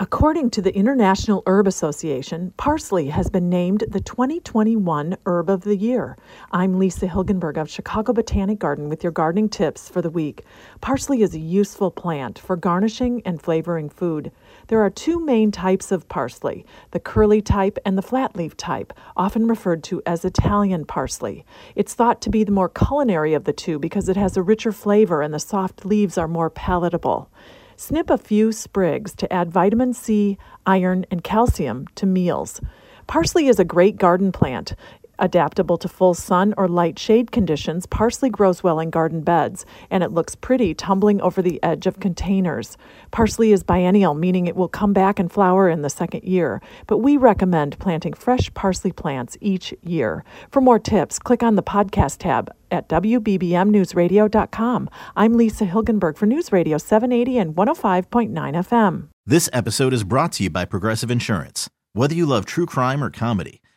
According to the International Herb Association, parsley has been named the 2021 Herb of the Year. I'm Lisa Hilgenberg of Chicago Botanic Garden with your gardening tips for the week. Parsley is a useful plant for garnishing and flavoring food. There are two main types of parsley the curly type and the flat leaf type, often referred to as Italian parsley. It's thought to be the more culinary of the two because it has a richer flavor and the soft leaves are more palatable. Snip a few sprigs to add vitamin C, iron, and calcium to meals. Parsley is a great garden plant. Adaptable to full sun or light shade conditions, parsley grows well in garden beds, and it looks pretty tumbling over the edge of containers. Parsley is biennial, meaning it will come back and flower in the second year, but we recommend planting fresh parsley plants each year. For more tips, click on the podcast tab at WBBMNewsRadio.com. I'm Lisa Hilgenberg for News Radio 780 and 105.9 FM. This episode is brought to you by Progressive Insurance. Whether you love true crime or comedy,